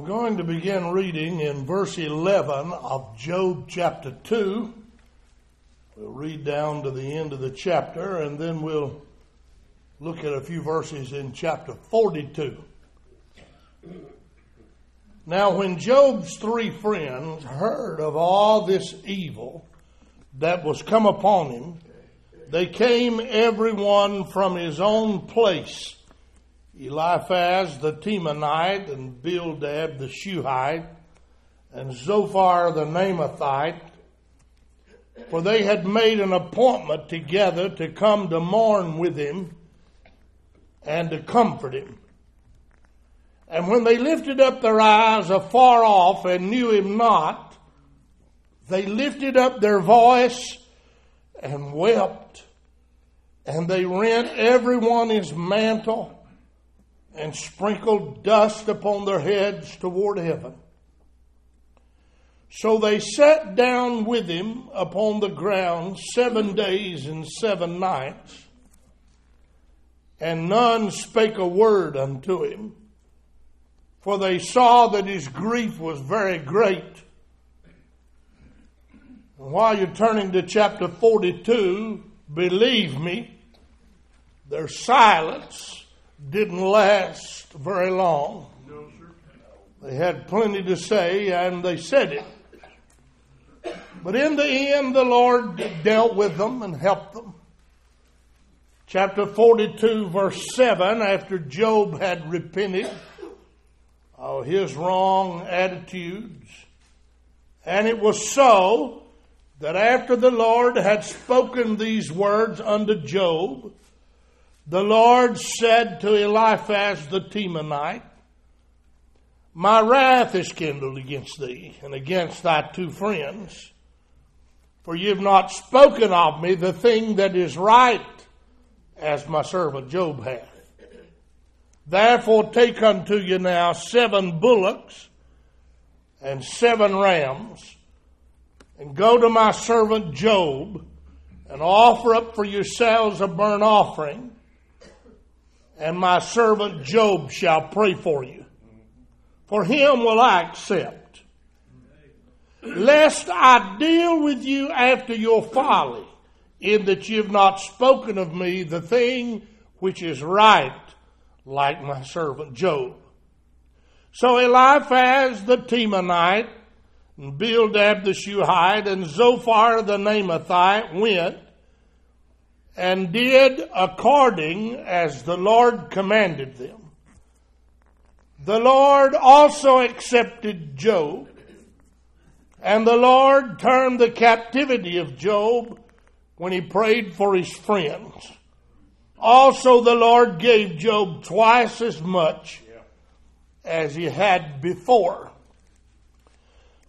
I'm going to begin reading in verse 11 of Job chapter 2. We'll read down to the end of the chapter and then we'll look at a few verses in chapter 42. Now, when Job's three friends heard of all this evil that was come upon him, they came every one from his own place Eliphaz the Temanite, and Bildad the Shuhite, and Zophar the Naamathite, for they had made an appointment together to come to mourn with him and to comfort him. And when they lifted up their eyes afar off and knew him not, they lifted up their voice and wept, and they rent every one his mantle and sprinkled dust upon their heads toward heaven. So they sat down with him upon the ground seven days and seven nights, and none spake a word unto him, for they saw that his grief was very great. And while you're turning to chapter 42, believe me, their silence didn't last very long. They had plenty to say and they said it. But in the end, the Lord dealt with them and helped them. Chapter 42, verse 7, after Job had repented of his wrong attitudes, and it was so that after the Lord had spoken these words unto Job, the Lord said to Eliphaz the Temanite, My wrath is kindled against thee and against thy two friends, for ye have not spoken of me the thing that is right, as my servant Job hath. Therefore take unto you now seven bullocks and seven rams, and go to my servant Job, and offer up for yourselves a burnt offering and my servant Job shall pray for you. For him will I accept. Lest I deal with you after your folly, in that you have not spoken of me the thing which is right, like my servant Job. So Eliphaz the Temanite, and Bildad the Shuhite, and Zophar the Naamathite went and did according as the Lord commanded them. The Lord also accepted Job, and the Lord turned the captivity of Job when he prayed for his friends. Also, the Lord gave Job twice as much as he had before.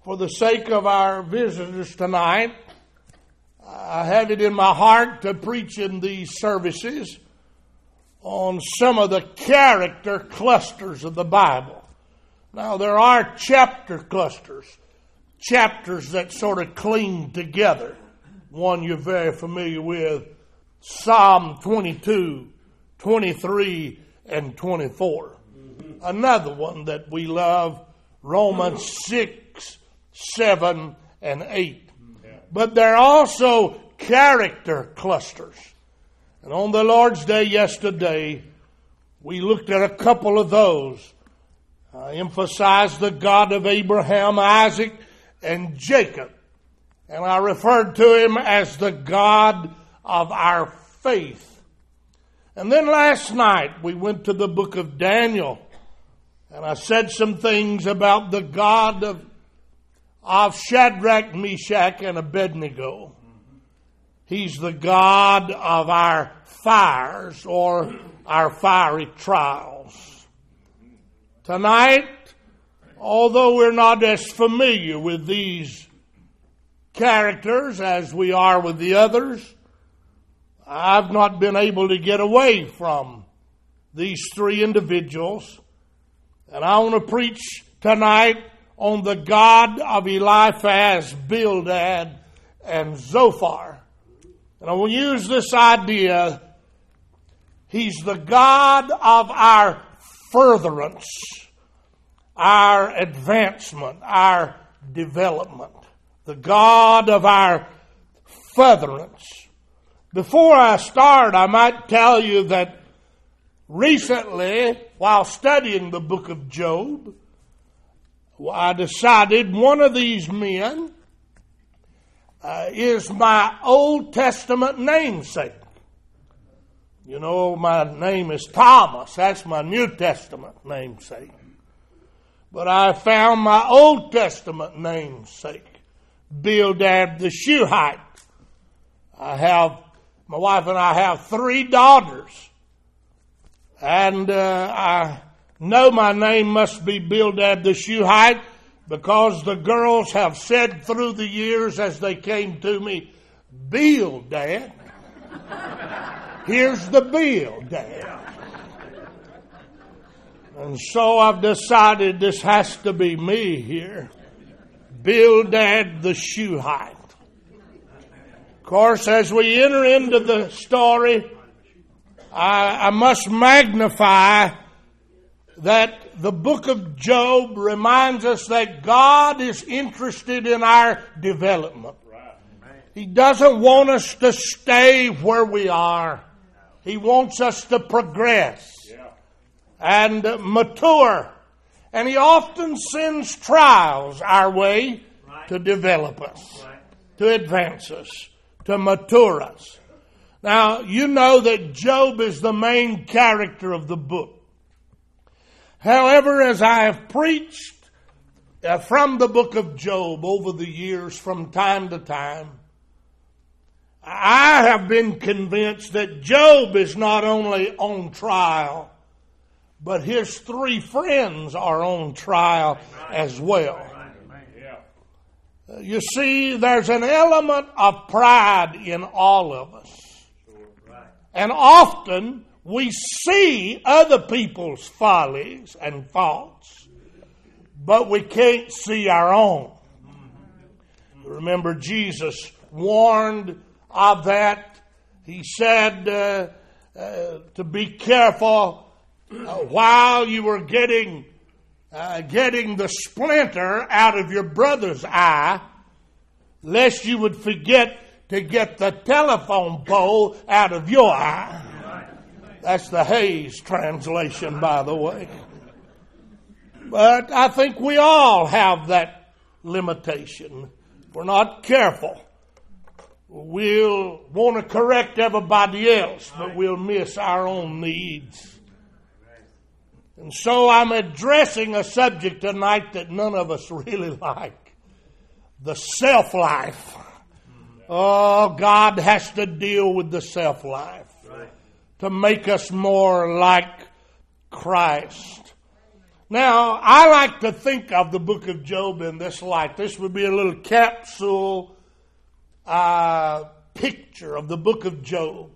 For the sake of our visitors tonight, I have it in my heart to preach in these services on some of the character clusters of the Bible. Now, there are chapter clusters, chapters that sort of cling together. One you're very familiar with Psalm 22, 23, and 24. Another one that we love Romans 6, 7, and 8 but they're also character clusters. And on the Lord's Day yesterday, we looked at a couple of those. I emphasized the God of Abraham, Isaac, and Jacob. And I referred to him as the God of our faith. And then last night we went to the book of Daniel and I said some things about the God of of Shadrach, Meshach, and Abednego. He's the God of our fires or our fiery trials. Tonight, although we're not as familiar with these characters as we are with the others, I've not been able to get away from these three individuals. And I want to preach tonight on the God of Eliphaz, Bildad, and Zophar. And I will use this idea. He's the God of our furtherance, our advancement, our development, the God of our furtherance. Before I start, I might tell you that recently, while studying the book of Job, I decided one of these men uh, is my Old Testament namesake. You know, my name is Thomas. That's my New Testament namesake. But I found my Old Testament namesake, Bildad the Shuhite. I have, my wife and I have three daughters. And uh, I know my name must be Bildad the Shuhite because the girls have said through the years as they came to me, Bill, Dad. Here's the bill, Dad. And so I've decided this has to be me here. Bildad the Shuhite. Of course, as we enter into the story, I, I must magnify that the book of Job reminds us that God is interested in our development. He doesn't want us to stay where we are. He wants us to progress and mature. And He often sends trials our way to develop us, to advance us, to mature us. Now, you know that Job is the main character of the book. However, as I have preached uh, from the book of Job over the years from time to time, I have been convinced that Job is not only on trial, but his three friends are on trial as well. You see, there's an element of pride in all of us. And often we see other people's follies and faults, but we can't see our own. Remember, Jesus warned of that. He said uh, uh, to be careful uh, while you were getting uh, getting the splinter out of your brother's eye, lest you would forget to get the telephone pole out of your eye. That's the Hayes translation, by the way. But I think we all have that limitation. If we're not careful, we'll want to correct everybody else, but we'll miss our own needs. And so I'm addressing a subject tonight that none of us really like the self life. Oh, God has to deal with the self life to make us more like Christ. Now, I like to think of the book of Job in this light. This would be a little capsule uh, picture of the book of Job.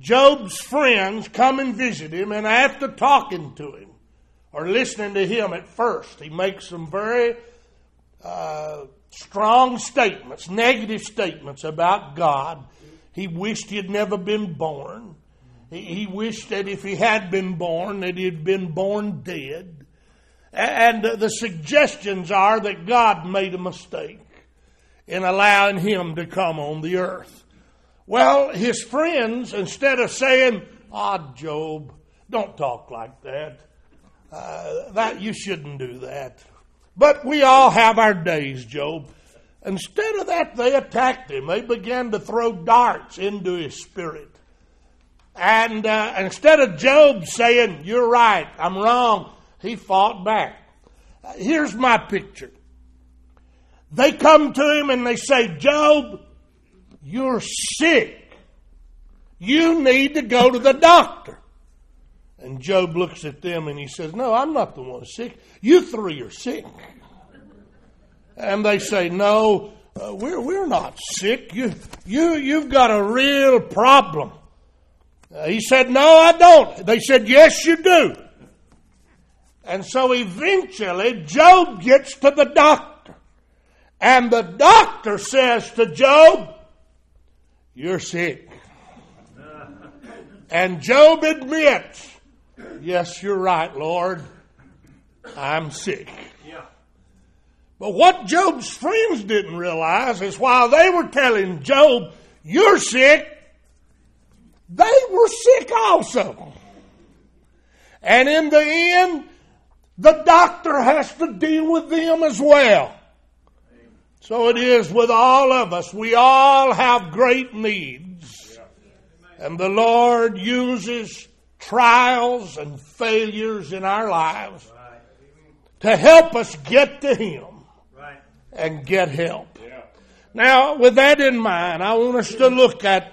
Job's friends come and visit him, and after talking to him or listening to him at first, he makes some very uh, strong statements, negative statements about God. He wished he had never been born. He wished that if he had been born, that he had been born dead. And the suggestions are that God made a mistake in allowing him to come on the earth. Well, his friends, instead of saying, Ah, oh, Job, don't talk like that. Uh, that you shouldn't do that. But we all have our days, Job. Instead of that, they attacked him. They began to throw darts into his spirit. And uh, instead of Job saying, You're right, I'm wrong, he fought back. Uh, here's my picture. They come to him and they say, Job, you're sick. You need to go to the doctor. And Job looks at them and he says, No, I'm not the one sick. You three are sick. And they say, No, uh, we're, we're not sick. You, you, you've got a real problem. Uh, he said, No, I don't. They said, Yes, you do. And so eventually, Job gets to the doctor. And the doctor says to Job, You're sick. And Job admits, Yes, you're right, Lord. I'm sick. But what Job's friends didn't realize is while they were telling Job, You're sick, they were sick also. And in the end, the doctor has to deal with them as well. So it is with all of us. We all have great needs. And the Lord uses trials and failures in our lives to help us get to Him and get help. Now, with that in mind, I want us to look at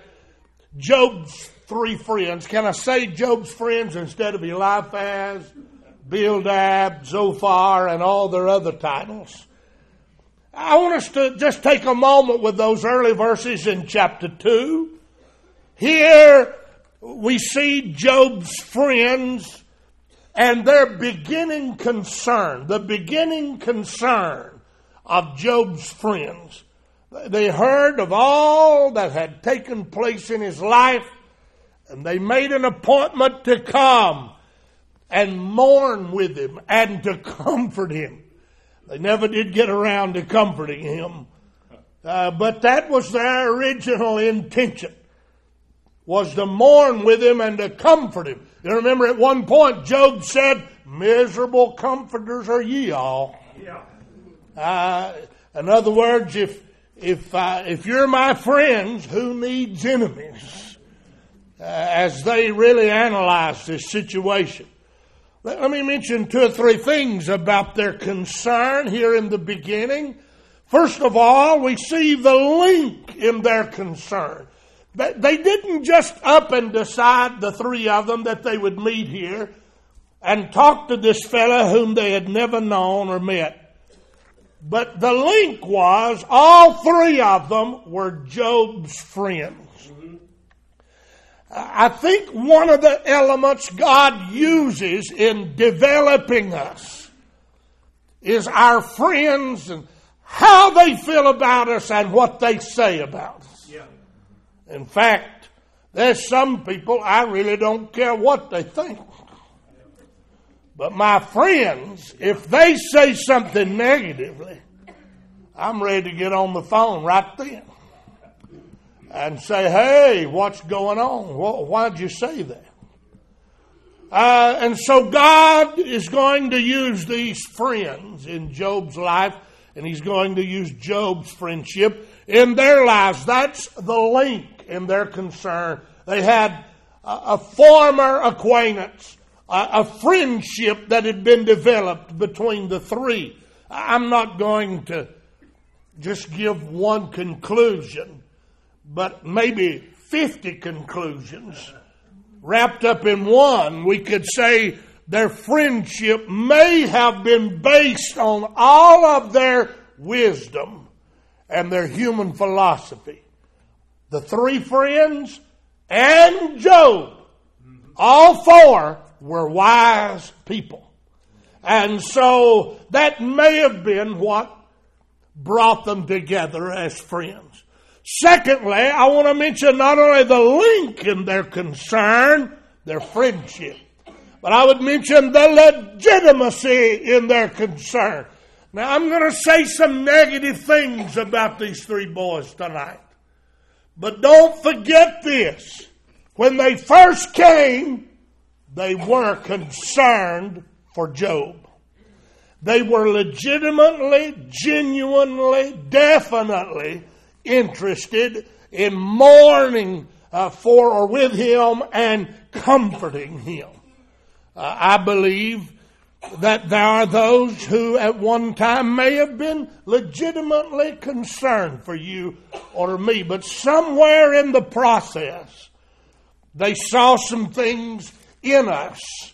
Job's three friends. Can I say Job's friends instead of Eliphaz, Bildad, Zophar, and all their other titles? I want us to just take a moment with those early verses in chapter 2. Here we see Job's friends and their beginning concern, the beginning concern of Job's friends. They heard of all that had taken place in his life, and they made an appointment to come and mourn with him and to comfort him. They never did get around to comforting him, uh, but that was their original intention was to mourn with him and to comfort him. You remember at one point Job said, "Miserable comforters are ye all." Yeah. Uh, in other words, if if uh, if you're my friends, who needs enemies? Uh, as they really analyze this situation. Let, let me mention two or three things about their concern here in the beginning. First of all, we see the link in their concern. They didn't just up and decide, the three of them, that they would meet here and talk to this fellow whom they had never known or met. But the link was all three of them were Job's friends. I think one of the elements God uses in developing us is our friends and how they feel about us and what they say about us. Yeah. In fact, there's some people I really don't care what they think. But my friends, if they say something negatively, I'm ready to get on the phone right then and say, hey, what's going on? Why'd you say that? Uh, and so God is going to use these friends in Job's life, and He's going to use Job's friendship in their lives. That's the link in their concern. They had a, a former acquaintance, a, friendship that had been developed between the three. I'm not going to just give one conclusion, but maybe 50 conclusions wrapped up in one. We could say their friendship may have been based on all of their wisdom and their human philosophy. The three friends and Job, all four were wise people. And so that may have been what brought them together as friends. Secondly, I want to mention not only the link in their concern, their friendship, but I would mention the legitimacy in their concern. Now, I'm going to say some negative things about these three boys tonight. But don't forget this. When they first came, they were concerned for Job. They were legitimately, genuinely, definitely interested in mourning uh, for or with him and comforting him. Uh, I believe that there are those who at one time may have been legitimately concerned for you or me, but somewhere in the process, they saw some things in us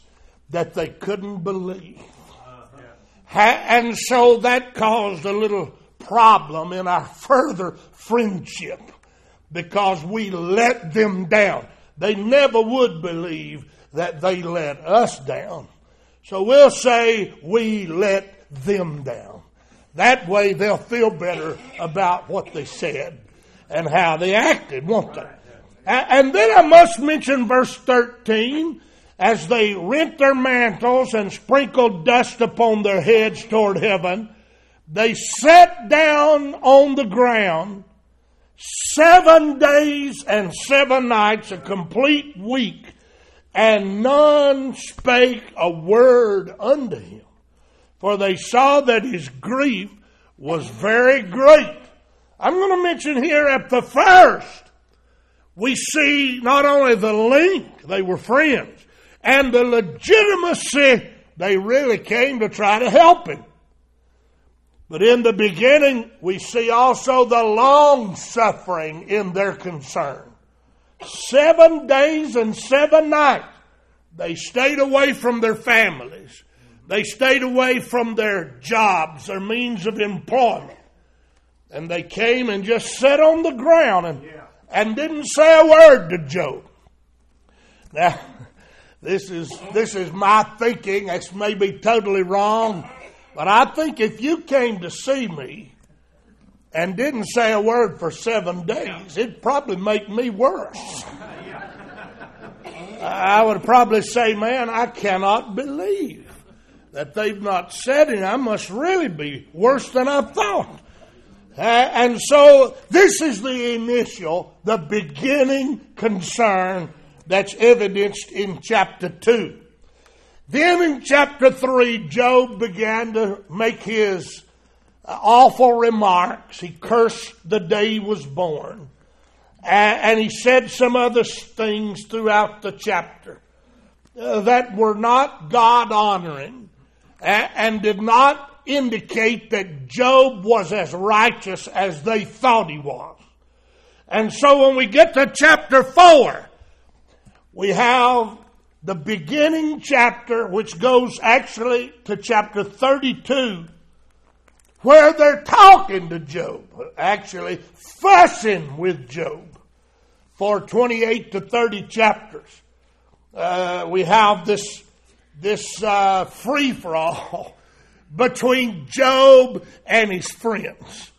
that they couldn't believe. Uh-huh. And so that caused a little problem in our further friendship because we let them down. They never would believe that they let us down. So we'll say we let them down. That way they'll feel better about what they said and how they acted, won't they? And then I must mention verse 13 as they rent their mantles and sprinkled dust upon their heads toward heaven, they sat down on the ground seven days and seven nights, a complete week, and none spake a word unto him. For they saw that his grief was very great. I'm going to mention here at the first, we see not only the link, they were friends, and the legitimacy, they really came to try to help him. But in the beginning, we see also the long suffering in their concern. Seven days and seven nights, they stayed away from their families. They stayed away from their jobs, their means of employment. And they came and just sat on the ground and, and didn't say a word to Job. Now, this is, this is my thinking. It's maybe totally wrong. But I think if you came to see me and didn't say a word for seven days, it'd probably make me worse. I would probably say, man, I cannot believe that they've not said it. I must really be worse than I thought. Uh, and so this is the initial, the beginning concern that's evidenced in chapter 2. Then in chapter 3, Job began to make his uh, awful remarks. He cursed the day he was born. And he said some other things throughout the chapter uh, that were not God honoring and did not indicate that Job was as righteous as they thought he was. And so when we get to chapter 4, we have the beginning chapter, which goes actually to chapter 32, where they're talking to Job, actually fussing with Job for 28 to 30 chapters. Uh, we have this, this uh, free for all between Job and his friends.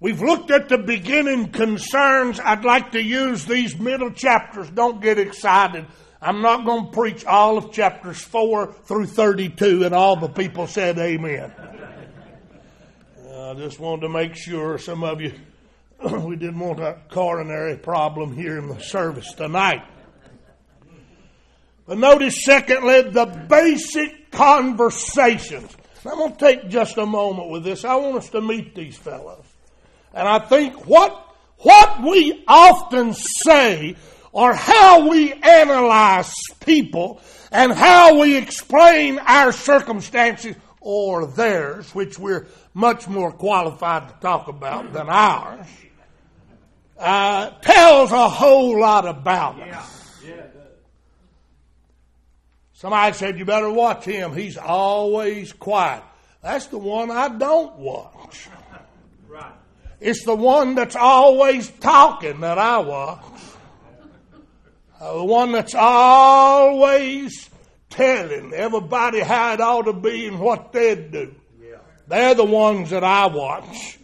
We've looked at the beginning concerns. I'd like to use these middle chapters. Don't get excited I'm not going to preach all of chapters 4 through 32, and all the people said amen. I just wanted to make sure some of you, we didn't want a coronary problem here in the service tonight. But notice, secondly, the basic conversations. I'm going to take just a moment with this. I want us to meet these fellows. And I think what, what we often say or how we analyze people and how we explain our circumstances or theirs, which we're much more qualified to talk about than ours, uh, tells a whole lot about us. Somebody said, You better watch him. He's always quiet. That's the one I don't watch. It's the one that's always talking that I watch. Uh, the one that's always telling everybody how it ought to be and what they'd do. Yeah. They're the ones that I watch.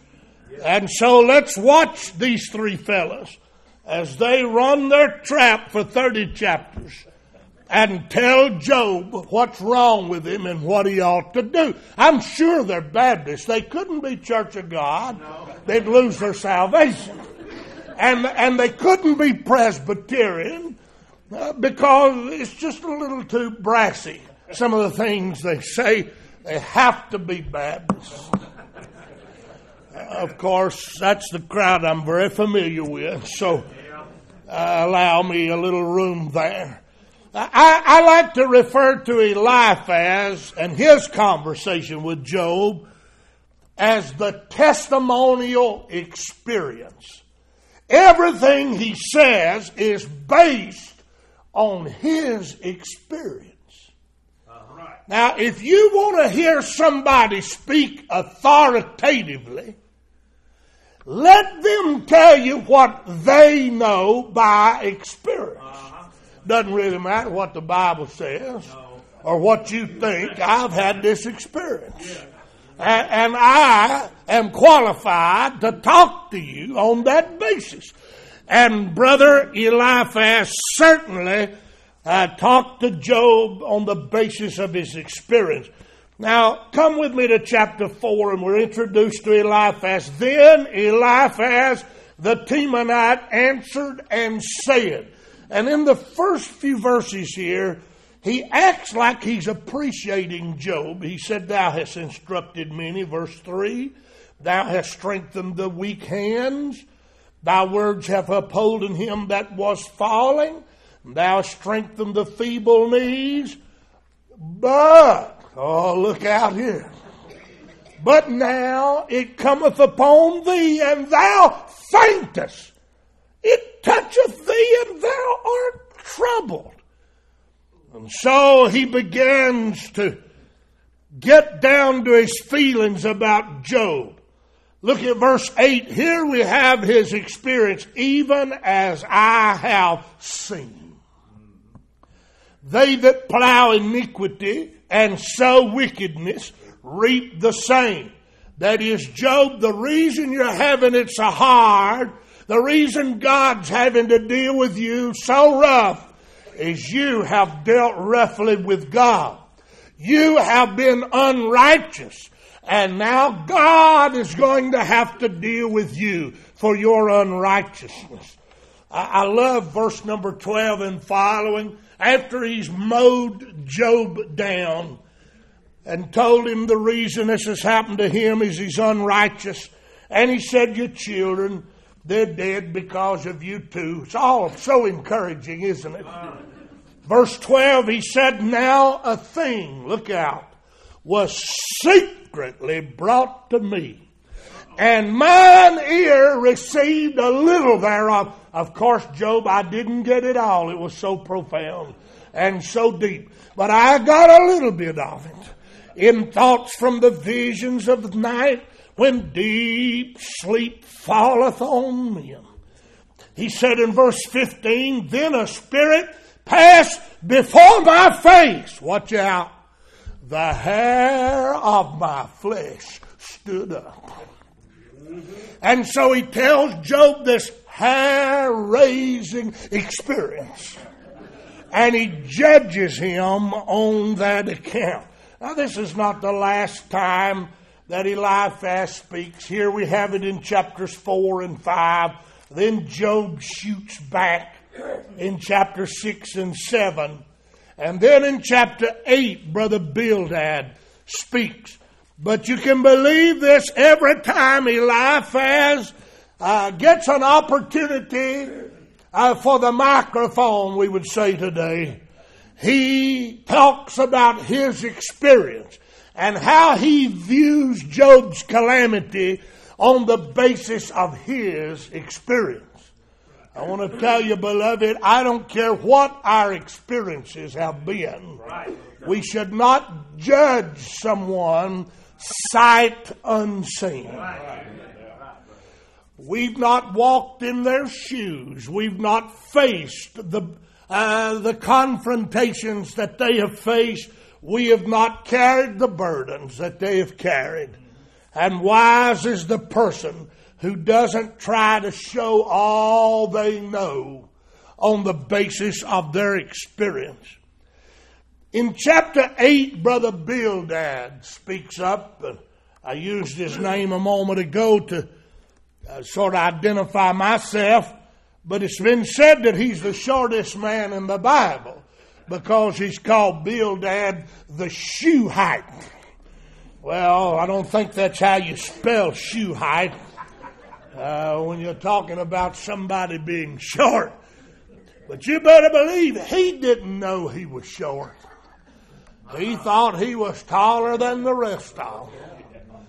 Yeah. And so let's watch these three fellas as they run their trap for 30 chapters and tell Job what's wrong with him and what he ought to do. I'm sure they're Baptists. They couldn't be Church of God. No. They'd lose their salvation. And, and they couldn't be Presbyterian uh, because it's just a little too brassy. Some of the things they say, they have to be Baptists. Of course, that's the crowd I'm very familiar with, so uh, allow me a little room there. I, I like to refer to Eliphaz and his conversation with Job as the testimonial experience. Everything he says is based on his experience. Now, if you want to hear somebody speak authoritatively, let them tell you what they know by experience. Doesn't really matter what the Bible says or what you think. I've had this experience. And, I am qualified to talk to you on that basis. And Brother Eliphaz certainly uh, talked to Job on the basis of his experience. Now, come with me to chapter 4, and we're introduced to Eliphaz. Then Eliphaz the Temanite answered and said, and in the first few verses here, he acts like he's appreciating Job. He said, Thou hast instructed many, verse 3. Thou hast strengthened the weak hands. Thy words have upholden him that was falling. Thou hast strengthened the feeble knees. But, oh, look out here. But now it cometh upon thee, and thou faintest. It toucheth thee, and thou art troubled. And so he begins to get down to his feelings about Job. Look at verse 8. Here we have his experience, even as I have seen. They that plow iniquity and sow wickedness reap the same. That is, Job, the reason you're having it so hard, the reason God's having to deal with you so rough, is you have dealt roughly with God. You have been unrighteous. And now God is going to have to deal with you for your unrighteousness. I, love verse number 12 and following. After he's mowed Job down, and told him the reason this has happened to him is he's unrighteous. And he said, Your children, they're dead because of you too. It's all so encouraging, isn't it? Verse 12, he said, Now a thing, look out, was secretly brought to me. And mine ear received a little thereof. Of course, Job, I didn't get it all. It was so profound and so deep. But I got a little bit of it in thoughts from the visions of the night when deep sleep falleth on them. He said in verse 15, Then a spirit passed before my face. Watch out. The hair of my flesh stood up. And so he tells Job this hair raising experience. And he judges him on that account. Now, this is not the last time that Eliphaz speaks. Here we have it in chapters 4 and 5. Then Job shoots back in chapter 6 and 7. And then in chapter 8, Brother Bildad speaks. But you can believe this every time Eliphaz uh, gets an opportunity uh, for the microphone, we would say today he talks about his experience and how he views Job's calamity on the basis of his experience. I want to tell you, beloved, I don't care what our experiences have been. We should not judge someone sight unseen. We've not walked in their shoes. We've not faced the uh, the confrontations that they have faced, we have not carried the burdens that they have carried. And wise is the person who doesn't try to show all they know on the basis of their experience. In chapter 8, Brother Bildad speaks up. I used his name a moment ago to uh, sort of identify myself. But it's been said that he's the shortest man in the Bible because he's called Bildad the Shuhite. Well, I don't think that's how you spell Shuhite uh, when you're talking about somebody being short. But you better believe he didn't know he was short. He thought he was taller than the rest of them.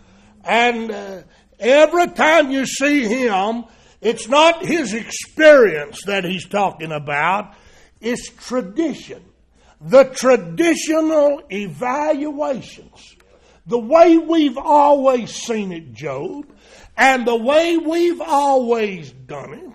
And uh, every time you see him, it's not his experience that he's talking about, it's tradition. The traditional evaluations. The way we've always seen it, Job, and the way we've always done it,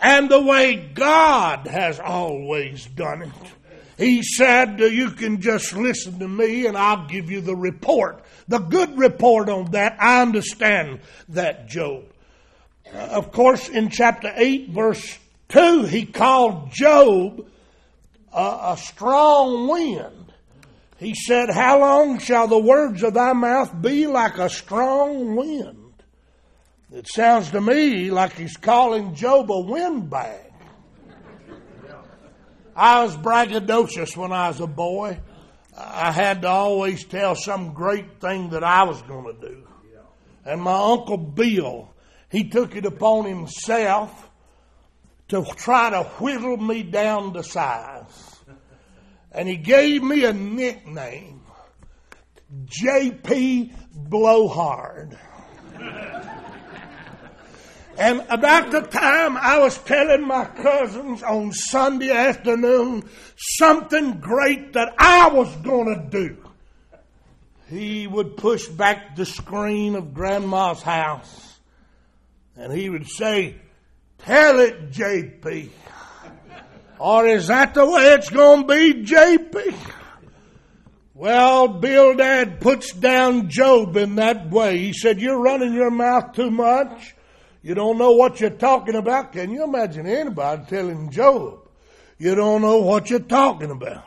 and the way God has always done it. He said, You can just listen to me and I'll give you the report. The good report on that. I understand that, Job. Uh, of course, in chapter 8, verse 2, he called Job a, a strong wind. He said, How long shall the words of thy mouth be like a strong wind? It sounds to me like he's calling Job a windbag. I was braggadocious when I was a boy. I had to always tell some great thing that I was going to do. And my Uncle Bill, he took it upon himself to try to whittle me down to size. And he gave me a nickname, J.P. Blowhard. And about the time I was telling my cousins on Sunday afternoon something great that I was going to do, he would push back the screen of Grandma's house and he would say, Tell it, JP. Or is that the way it's going to be, JP? Well, Bildad puts down Job in that way. He said, You're running your mouth too much. You don't know what you're talking about. Can you imagine anybody telling Job, you don't know what you're talking about?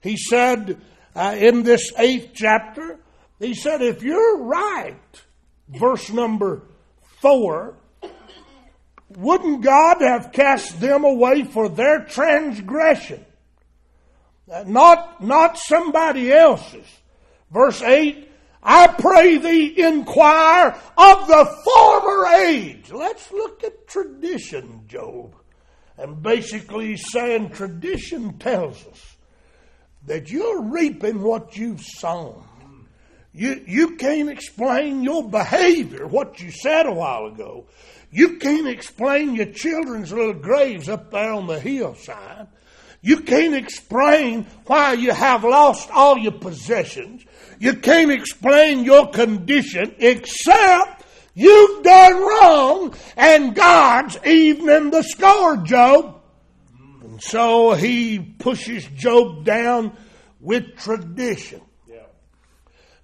He said uh, in this eighth chapter, he said, if you're right, verse number four, wouldn't God have cast them away for their transgression? Uh, not, not somebody else's. Verse 8, I pray thee inquire of the former age. Let's look at tradition, Job. And basically saying tradition tells us that you're reaping what you've sown. You, you can't explain your behavior, what you said a while ago. You can't explain your children's little graves up there on the hillside. You can't explain why you have lost all your possessions. You can't explain your condition except you've done wrong and God's evening the score, Job. And so he pushes Job down with tradition.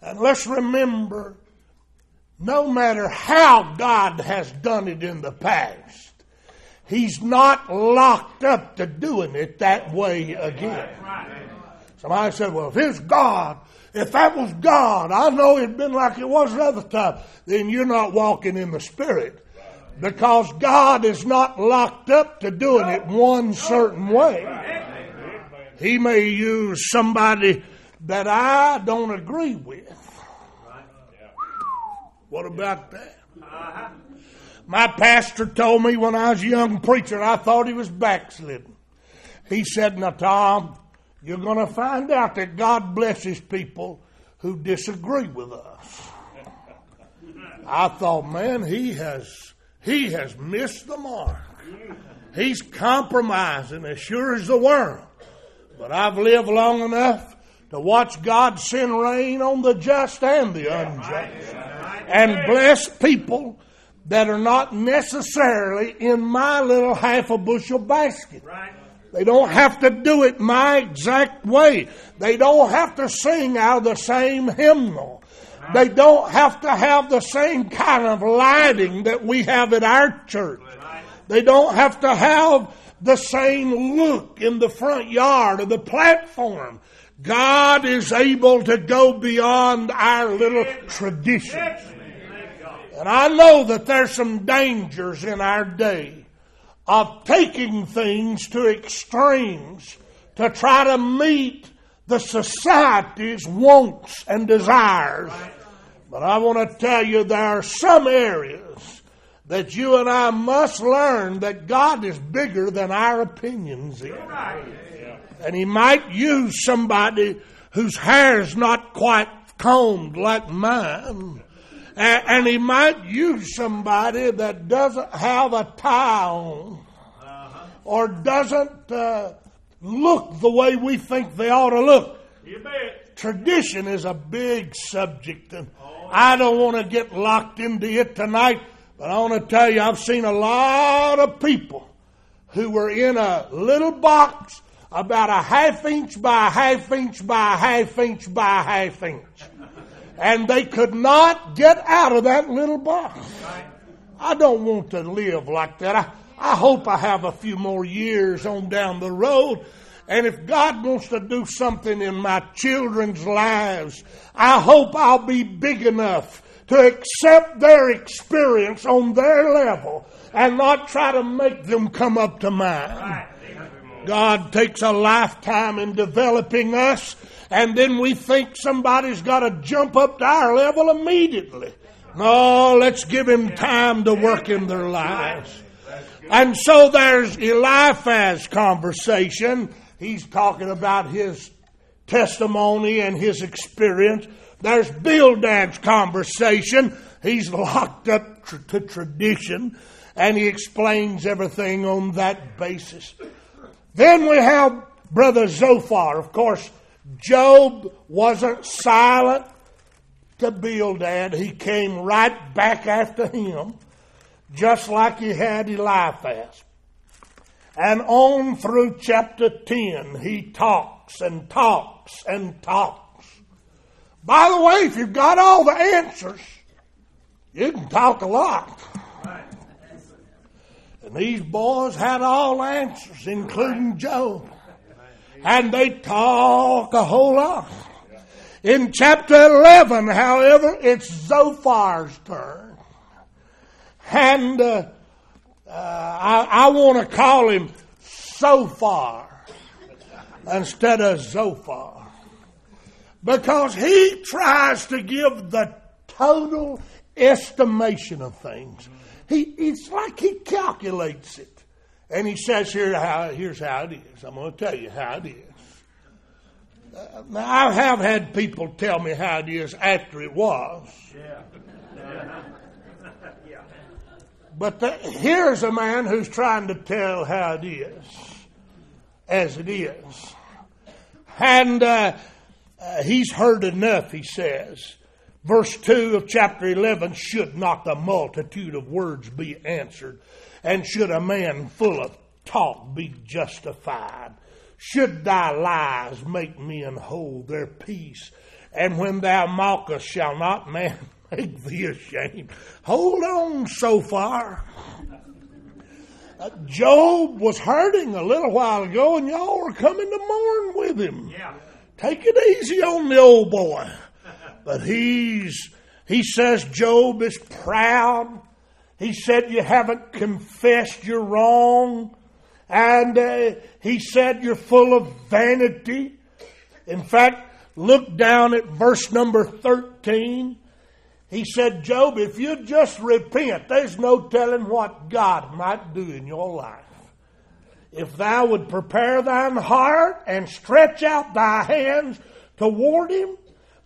And let's remember, no matter how God has done it in the past, He's not locked up to doing it that way again. Somebody said, well, if it's God, if that was God, I know it'd been like it was the other time, then you're not walking in the Spirit. Because God is not locked up to doing it one certain way. He may use somebody that I don't agree with. What about that? My pastor told me when I was a young preacher, I thought he was backslidden. He said, Now, Tom, you're going to find out that God blesses people who disagree with us. I thought, man, he has he has missed the mark. He's compromising as sure as the world. But I've lived long enough to watch God send rain on the just and the unjust and bless people that are not necessarily in my little half a bushel basket. Right. They don't have to do it my exact way. They don't have to sing out of the same hymnal. Right. They don't have to have the same kind of lighting that we have at our church. Right. They don't have to have the same look in the front yard of the platform. God is able to go beyond our little traditions. And I know that there's some dangers in our day of taking things to extremes to try to meet the society's wants and desires. But I want to tell you there are some areas that you and I must learn that God is bigger than our opinions in. And He might use somebody whose hair's not quite combed like mine and, and he might use somebody that doesn't have a tie on uh-huh. or doesn't uh, look the way we think they ought to look. Tradition is a big subject, and oh, I don't want to get locked into it tonight, but I want to tell you I've seen a lot of people who were in a little box about a half inch by a half inch by a half inch by a half inch and they could not get out of that little box. I don't want to live like that. I, I hope I have a few more years on down the road And if God wants to do something in my children's lives, I hope I'll be big enough to accept their experience on their level and not try to make them come up to mine. God takes a lifetime in developing us, and then we think somebody's got to jump up to our level immediately. No, let's give him time to work in their lives. And so there's Eliphaz conversation. He's talking about his testimony and his experience. There's Bildad's conversation. He's locked up tr- to tradition and he explains everything on that basis. Then we have Brother Zophar. Of course, Job wasn't silent to Bildad. He came right back after him, just like he had Eliphaz. And on through chapter 10, he talks and talks and talks. By the way, if you've got all the answers, you can talk a lot. And these boys had all answers, including Job. And they talk a whole lot. In chapter 11, however, it's Zophar's turn. And uh, uh, I, I want to call him Sophar instead of Zophar. Because he tries to give the total estimation of things. He, it's like he calculates it. And he says, Here how, here's how it is. I'm going to tell you how it is. Uh, now, I have had people tell me how it is after it was. Yeah. But the, here's a man who's trying to tell how it is as it is. And uh, uh, he's heard enough, he says. Verse 2 of chapter 11 Should not the multitude of words be answered? And should a man full of talk be justified? Should thy lies make men hold their peace? And when thou mockest, shall not man make thee ashamed? Hold on so far. Job was hurting a little while ago, and y'all were coming to mourn with him. Yeah. Take it easy on the old boy. But he's, he says Job is proud. He said you haven't confessed you're wrong. And uh, he said you're full of vanity. In fact, look down at verse number 13. He said, Job, if you just repent, there's no telling what God might do in your life. If thou would prepare thine heart and stretch out thy hands toward him,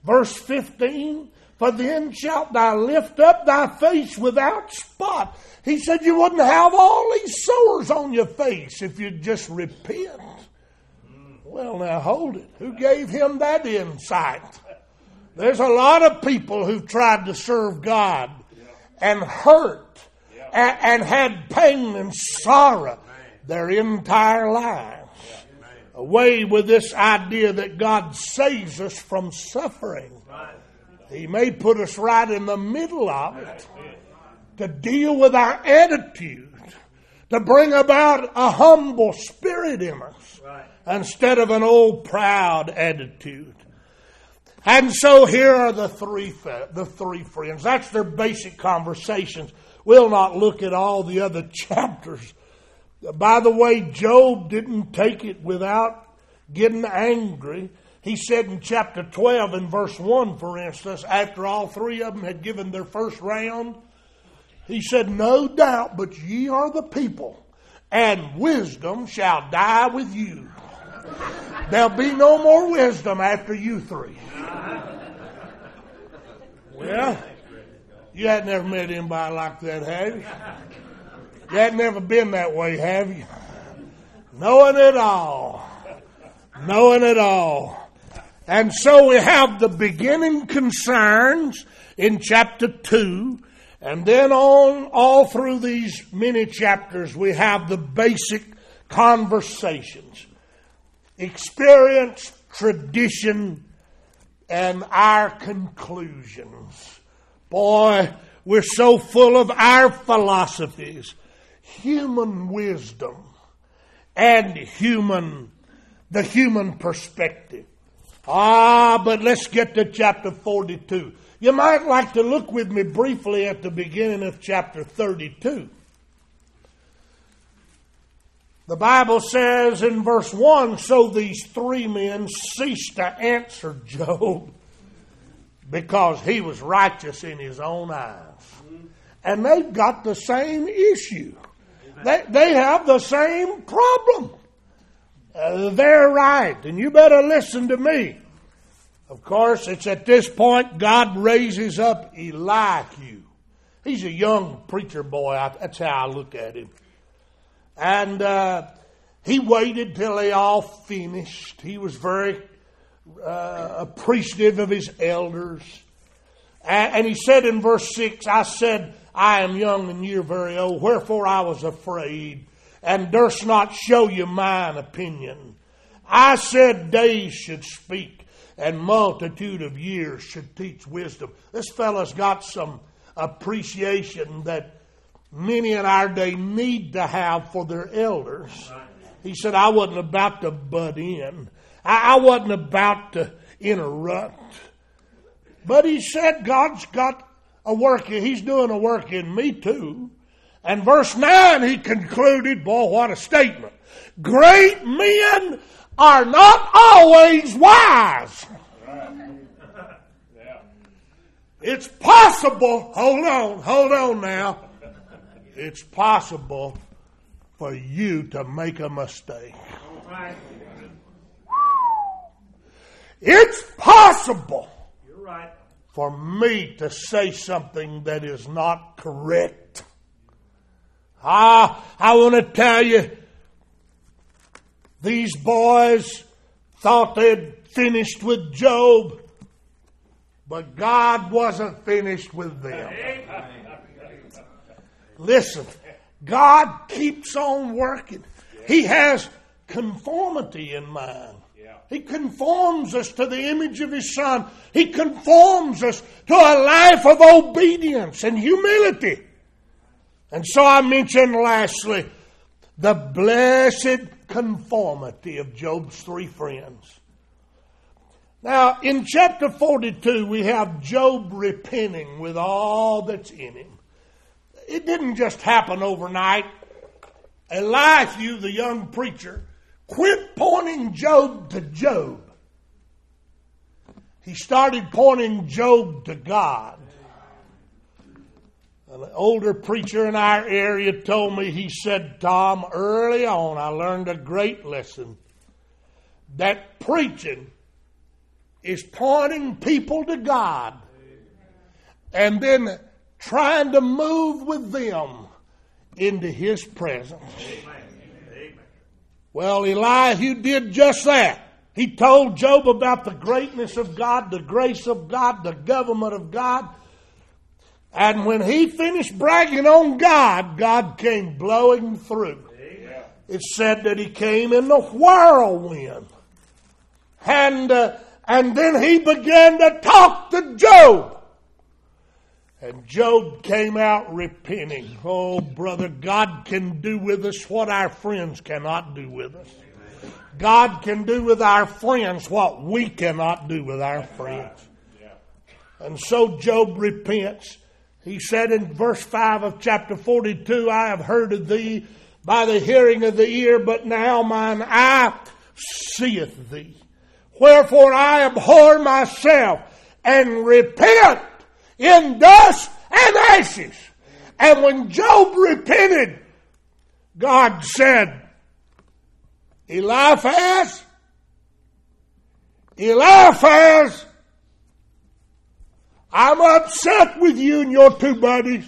Verse 15, for then shalt thou lift up thy face without spot. He said you wouldn't have all these sores on your face if you'd just repent. Well, now hold it. Who gave him that insight? There's a lot of people who've tried to serve God and hurt and, and had pain and sorrow their entire lives away with this idea that God saves us from suffering. He may put us right in the middle of it to deal with our attitude, to bring about a humble spirit in us instead of an old proud attitude. And so here are the three the three friends. That's their basic conversations. We'll not look at all the other chapters by the way, Job didn't take it without getting angry. He said in chapter 12 and verse 1, for instance, after all three of them had given their first round, he said, No doubt, but ye are the people, and wisdom shall die with you. There'll be no more wisdom after you three. Well, you had never met anybody like that, have you? You had never been that way, have you? Knowing it all. Knowing it all. And so we have the beginning concerns in chapter 2, and then on all through these many chapters, we have the basic conversations experience, tradition, and our conclusions. Boy, we're so full of our philosophies human wisdom and human the human perspective. Ah, but let's get to chapter 42. You might like to look with me briefly at the beginning of chapter 32. The Bible says in verse 1 So these three men ceased to answer Job because he was righteous in his own eyes. And they've got the same issue, they, they have the same problem. Uh, they're right, and you better listen to me. Of course, it's at this point God raises up Elihu. He's a young preacher boy. That's how I look at him. And uh, he waited till they all finished. He was very uh, appreciative of his elders. And, and he said in verse 6, I said, I am young and you're very old, wherefore I was afraid and durst not show you mine opinion. I said days should speak and multitude of years should teach wisdom. This fellow's got some appreciation that many in our day need to have for their elders. He said, I wasn't about to butt in. I, wasn't about to interrupt. But he said, God's got a work, he's doing a work in me too. And verse 9, he concluded, boy, what a statement. Great men are not always wise. It's possible, hold on, hold on now. It's possible for you to make a mistake. It's possible for me to say something that is not correct. Ah, I want to tell you, these boys thought they'd finished with Job, but God wasn't finished with them. Listen, God keeps on working. He has conformity in mind. He conforms us to the image of His Son. He conforms us to a life of obedience and humility. And so I mentioned lastly the blessed conformity of Job's three friends. Now, in chapter 42, we have Job repenting with all that's in him. It didn't just happen overnight. Elihu, the young preacher, quit pointing Job to Job. He started pointing Job to God. An older preacher in our area told me, he said, Tom, early on I learned a great lesson that preaching is pointing people to God and then trying to move with them into His presence. Well, Elihu did just that. He told Job about the greatness of God, the grace of God, the government of God. And when he finished bragging on God, God came blowing through. It said that he came in the whirlwind. And, uh, and then he began to talk to Job. And Job came out repenting. Oh, brother, God can do with us what our friends cannot do with us. God can do with our friends what we cannot do with our friends. And so Job repents. He said in verse 5 of chapter 42, I have heard of thee by the hearing of the ear, but now mine eye seeth thee. Wherefore I abhor myself and repent in dust and ashes. And when Job repented, God said, Eliphaz, Eliphaz, I'm upset with you and your two buddies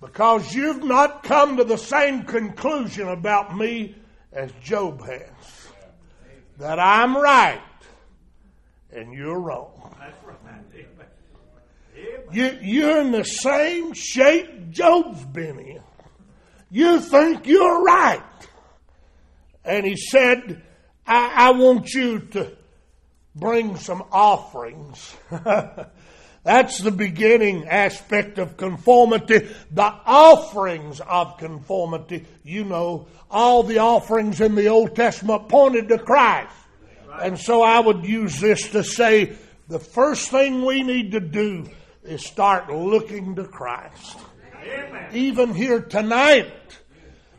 because you've not come to the same conclusion about me as Job has. That I'm right and you're wrong. You, you're in the same shape Job's been in. You think you're right. And he said, I, I want you to bring some offerings That's the beginning aspect of conformity. The offerings of conformity. You know, all the offerings in the Old Testament pointed to Christ. And so I would use this to say the first thing we need to do is start looking to Christ. Amen. Even here tonight,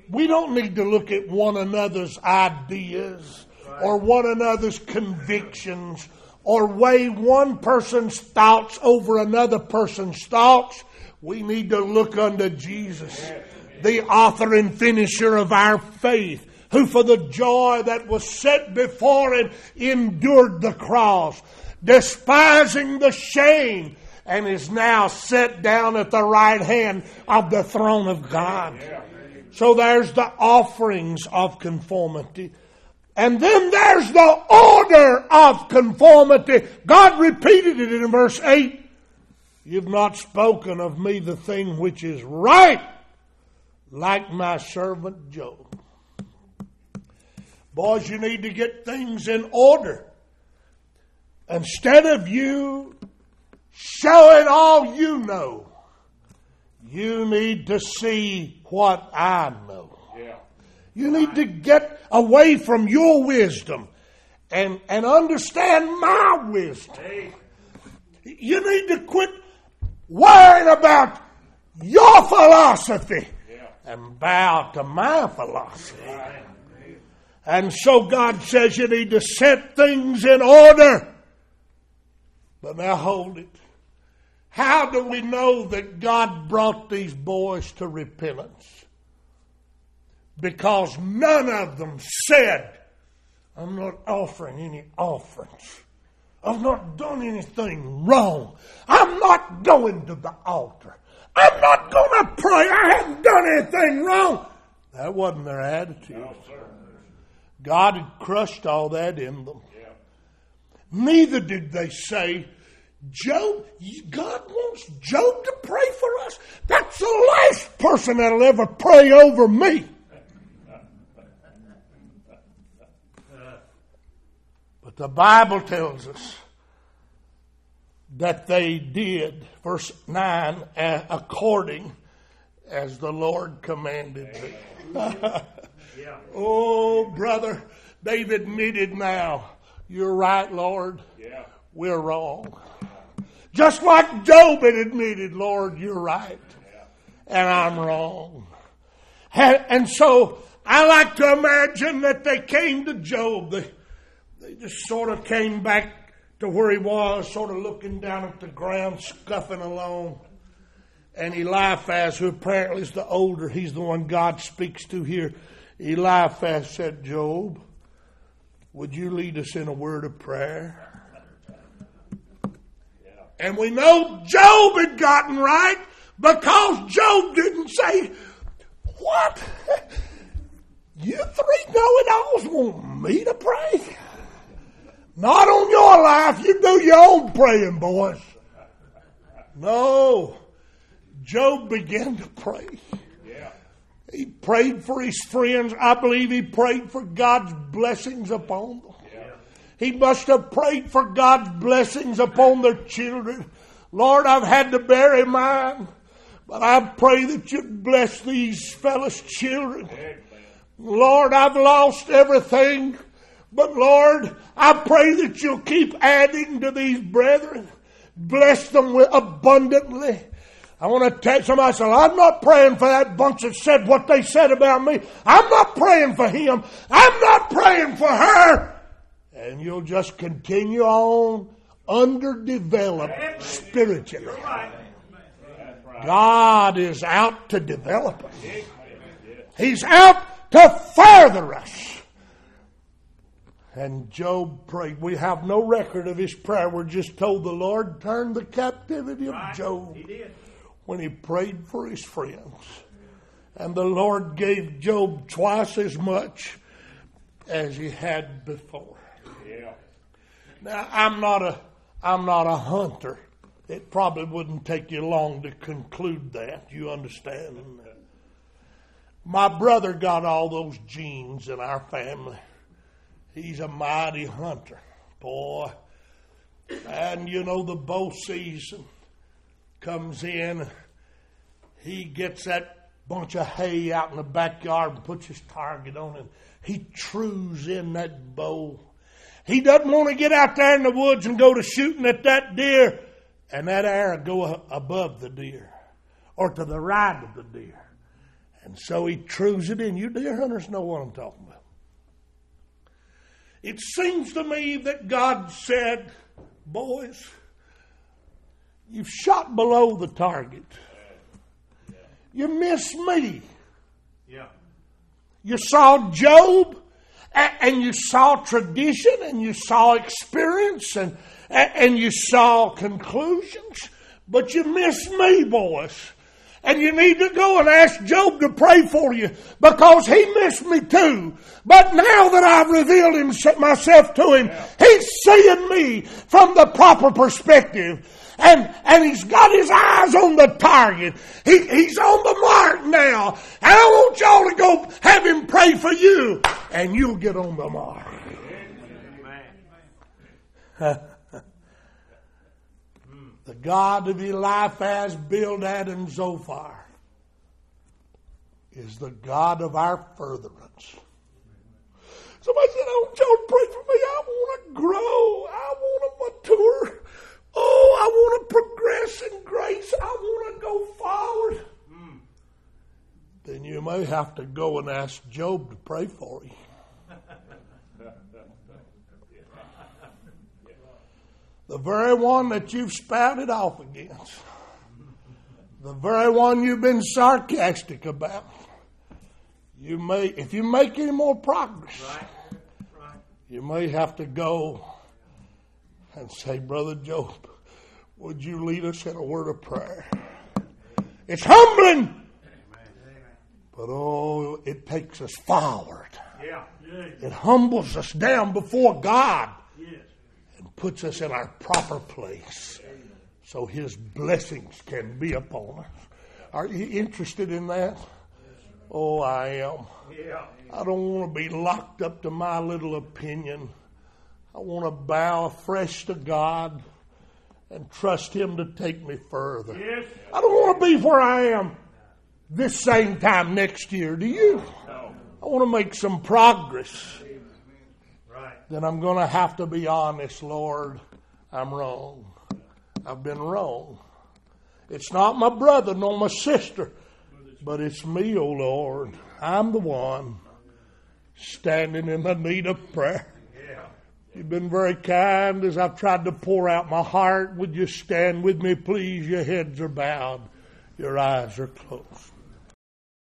we don't need to look at one another's ideas or one another's convictions or weigh one person's thoughts over another person's thoughts. We need to look unto Jesus, the author and finisher of our faith, who for the joy that was set before him endured the cross, despising the shame, and is now set down at the right hand of the throne of God. So there's the offerings of conformity. And then there's the order of conformity. God repeated it in verse 8. You've not spoken of me the thing which is right, like my servant Job. Boys, you need to get things in order. Instead of you showing all you know, you need to see what I know. You need to get away from your wisdom and, and understand my wisdom. You need to quit worrying about your philosophy and bow to my philosophy. And so God says you need to set things in order. But now hold it. How do we know that God brought these boys to repentance? Because none of them said, I'm not offering any offerings. I've not done anything wrong. I'm not going to the altar. I'm not going to pray. I haven't done anything wrong. That wasn't their attitude. No, God had crushed all that in them. Yeah. Neither did they say, Job, God wants Job to pray for us. That's the last person that'll ever pray over me. But the Bible tells us that they did, verse 9, according as the Lord commanded them. oh, brother, they've admitted now, you're right, Lord. Yeah. We're wrong. Just like Job had admitted, Lord, you're right. And I'm wrong. And so I like to imagine that they came to Job. They just sort of came back to where he was, sort of looking down at the ground, scuffing along. And Eliphaz, who apparently is the older, he's the one God speaks to here. Eliphaz said, Job, would you lead us in a word of prayer? And we know Job had gotten right because Job didn't say, What? You three know it alls want me to pray? Not on your life. You do your own praying, boys. No. Job began to pray. Yeah. He prayed for his friends. I believe he prayed for God's blessings upon them. He must have prayed for God's blessings upon their children. Lord, I've had to bury mine, but I pray that you bless these fellows' children. Lord, I've lost everything. But Lord, I pray that you'll keep adding to these brethren. Bless them abundantly. I want to tell somebody, say, I'm not praying for that bunch that said what they said about me. I'm not praying for him. I'm not praying for her. And you'll just continue on underdeveloped spiritually. God is out to develop us. He's out to further us. And Job prayed. We have no record of his prayer. We're just told the Lord turned the captivity of right. Job he when he prayed for his friends. And the Lord gave Job twice as much as he had before. Yeah. Now I'm not a I'm not a hunter. It probably wouldn't take you long to conclude that. You understand? My brother got all those genes in our family. He's a mighty hunter. Boy, And you know, the bow season comes in. He gets that bunch of hay out in the backyard and puts his target on it. He trues in that bow. He doesn't want to get out there in the woods and go to shooting at that deer and that arrow go above the deer or to the right of the deer. And so he trues it in. You deer hunters know what I'm talking about. It seems to me that God said, Boys, you've shot below the target. You missed me. Yeah. You saw Job and you saw tradition and you saw experience and, and you saw conclusions, but you missed me, boys. And you need to go and ask Job to pray for you because he missed me too. But now that I've revealed myself to him, he's seeing me from the proper perspective. And, and he's got his eyes on the target. He, he's on the mark now. And I want y'all to go have him pray for you and you'll get on the mark. The God of Eliphaz, Bildad, and Zophar is the God of our furtherance. Somebody said, Oh, want pray for me. I want to grow. I want to mature. Oh, I want to progress in grace. I want to go forward. Hmm. Then you may have to go and ask Job to pray for you. The very one that you've spouted off against, the very one you've been sarcastic about. You may, if you make any more progress, right. Right. you may have to go and say, Brother Job, would you lead us in a word of prayer? It's humbling. But oh, it takes us forward. Yeah. It humbles us down before God puts us in our proper place so His blessings can be upon us. Are you interested in that? Oh, I am. I don't want to be locked up to my little opinion. I want to bow afresh to God and trust Him to take me further. I don't want to be where I am this same time next year. Do you? I want to make some progress. Then I'm going to have to be honest, Lord. I'm wrong. I've been wrong. It's not my brother nor my sister, but it's me, O oh Lord. I'm the one standing in the need of prayer. You've been very kind as I've tried to pour out my heart. Would you stand with me, please? Your heads are bowed, your eyes are closed.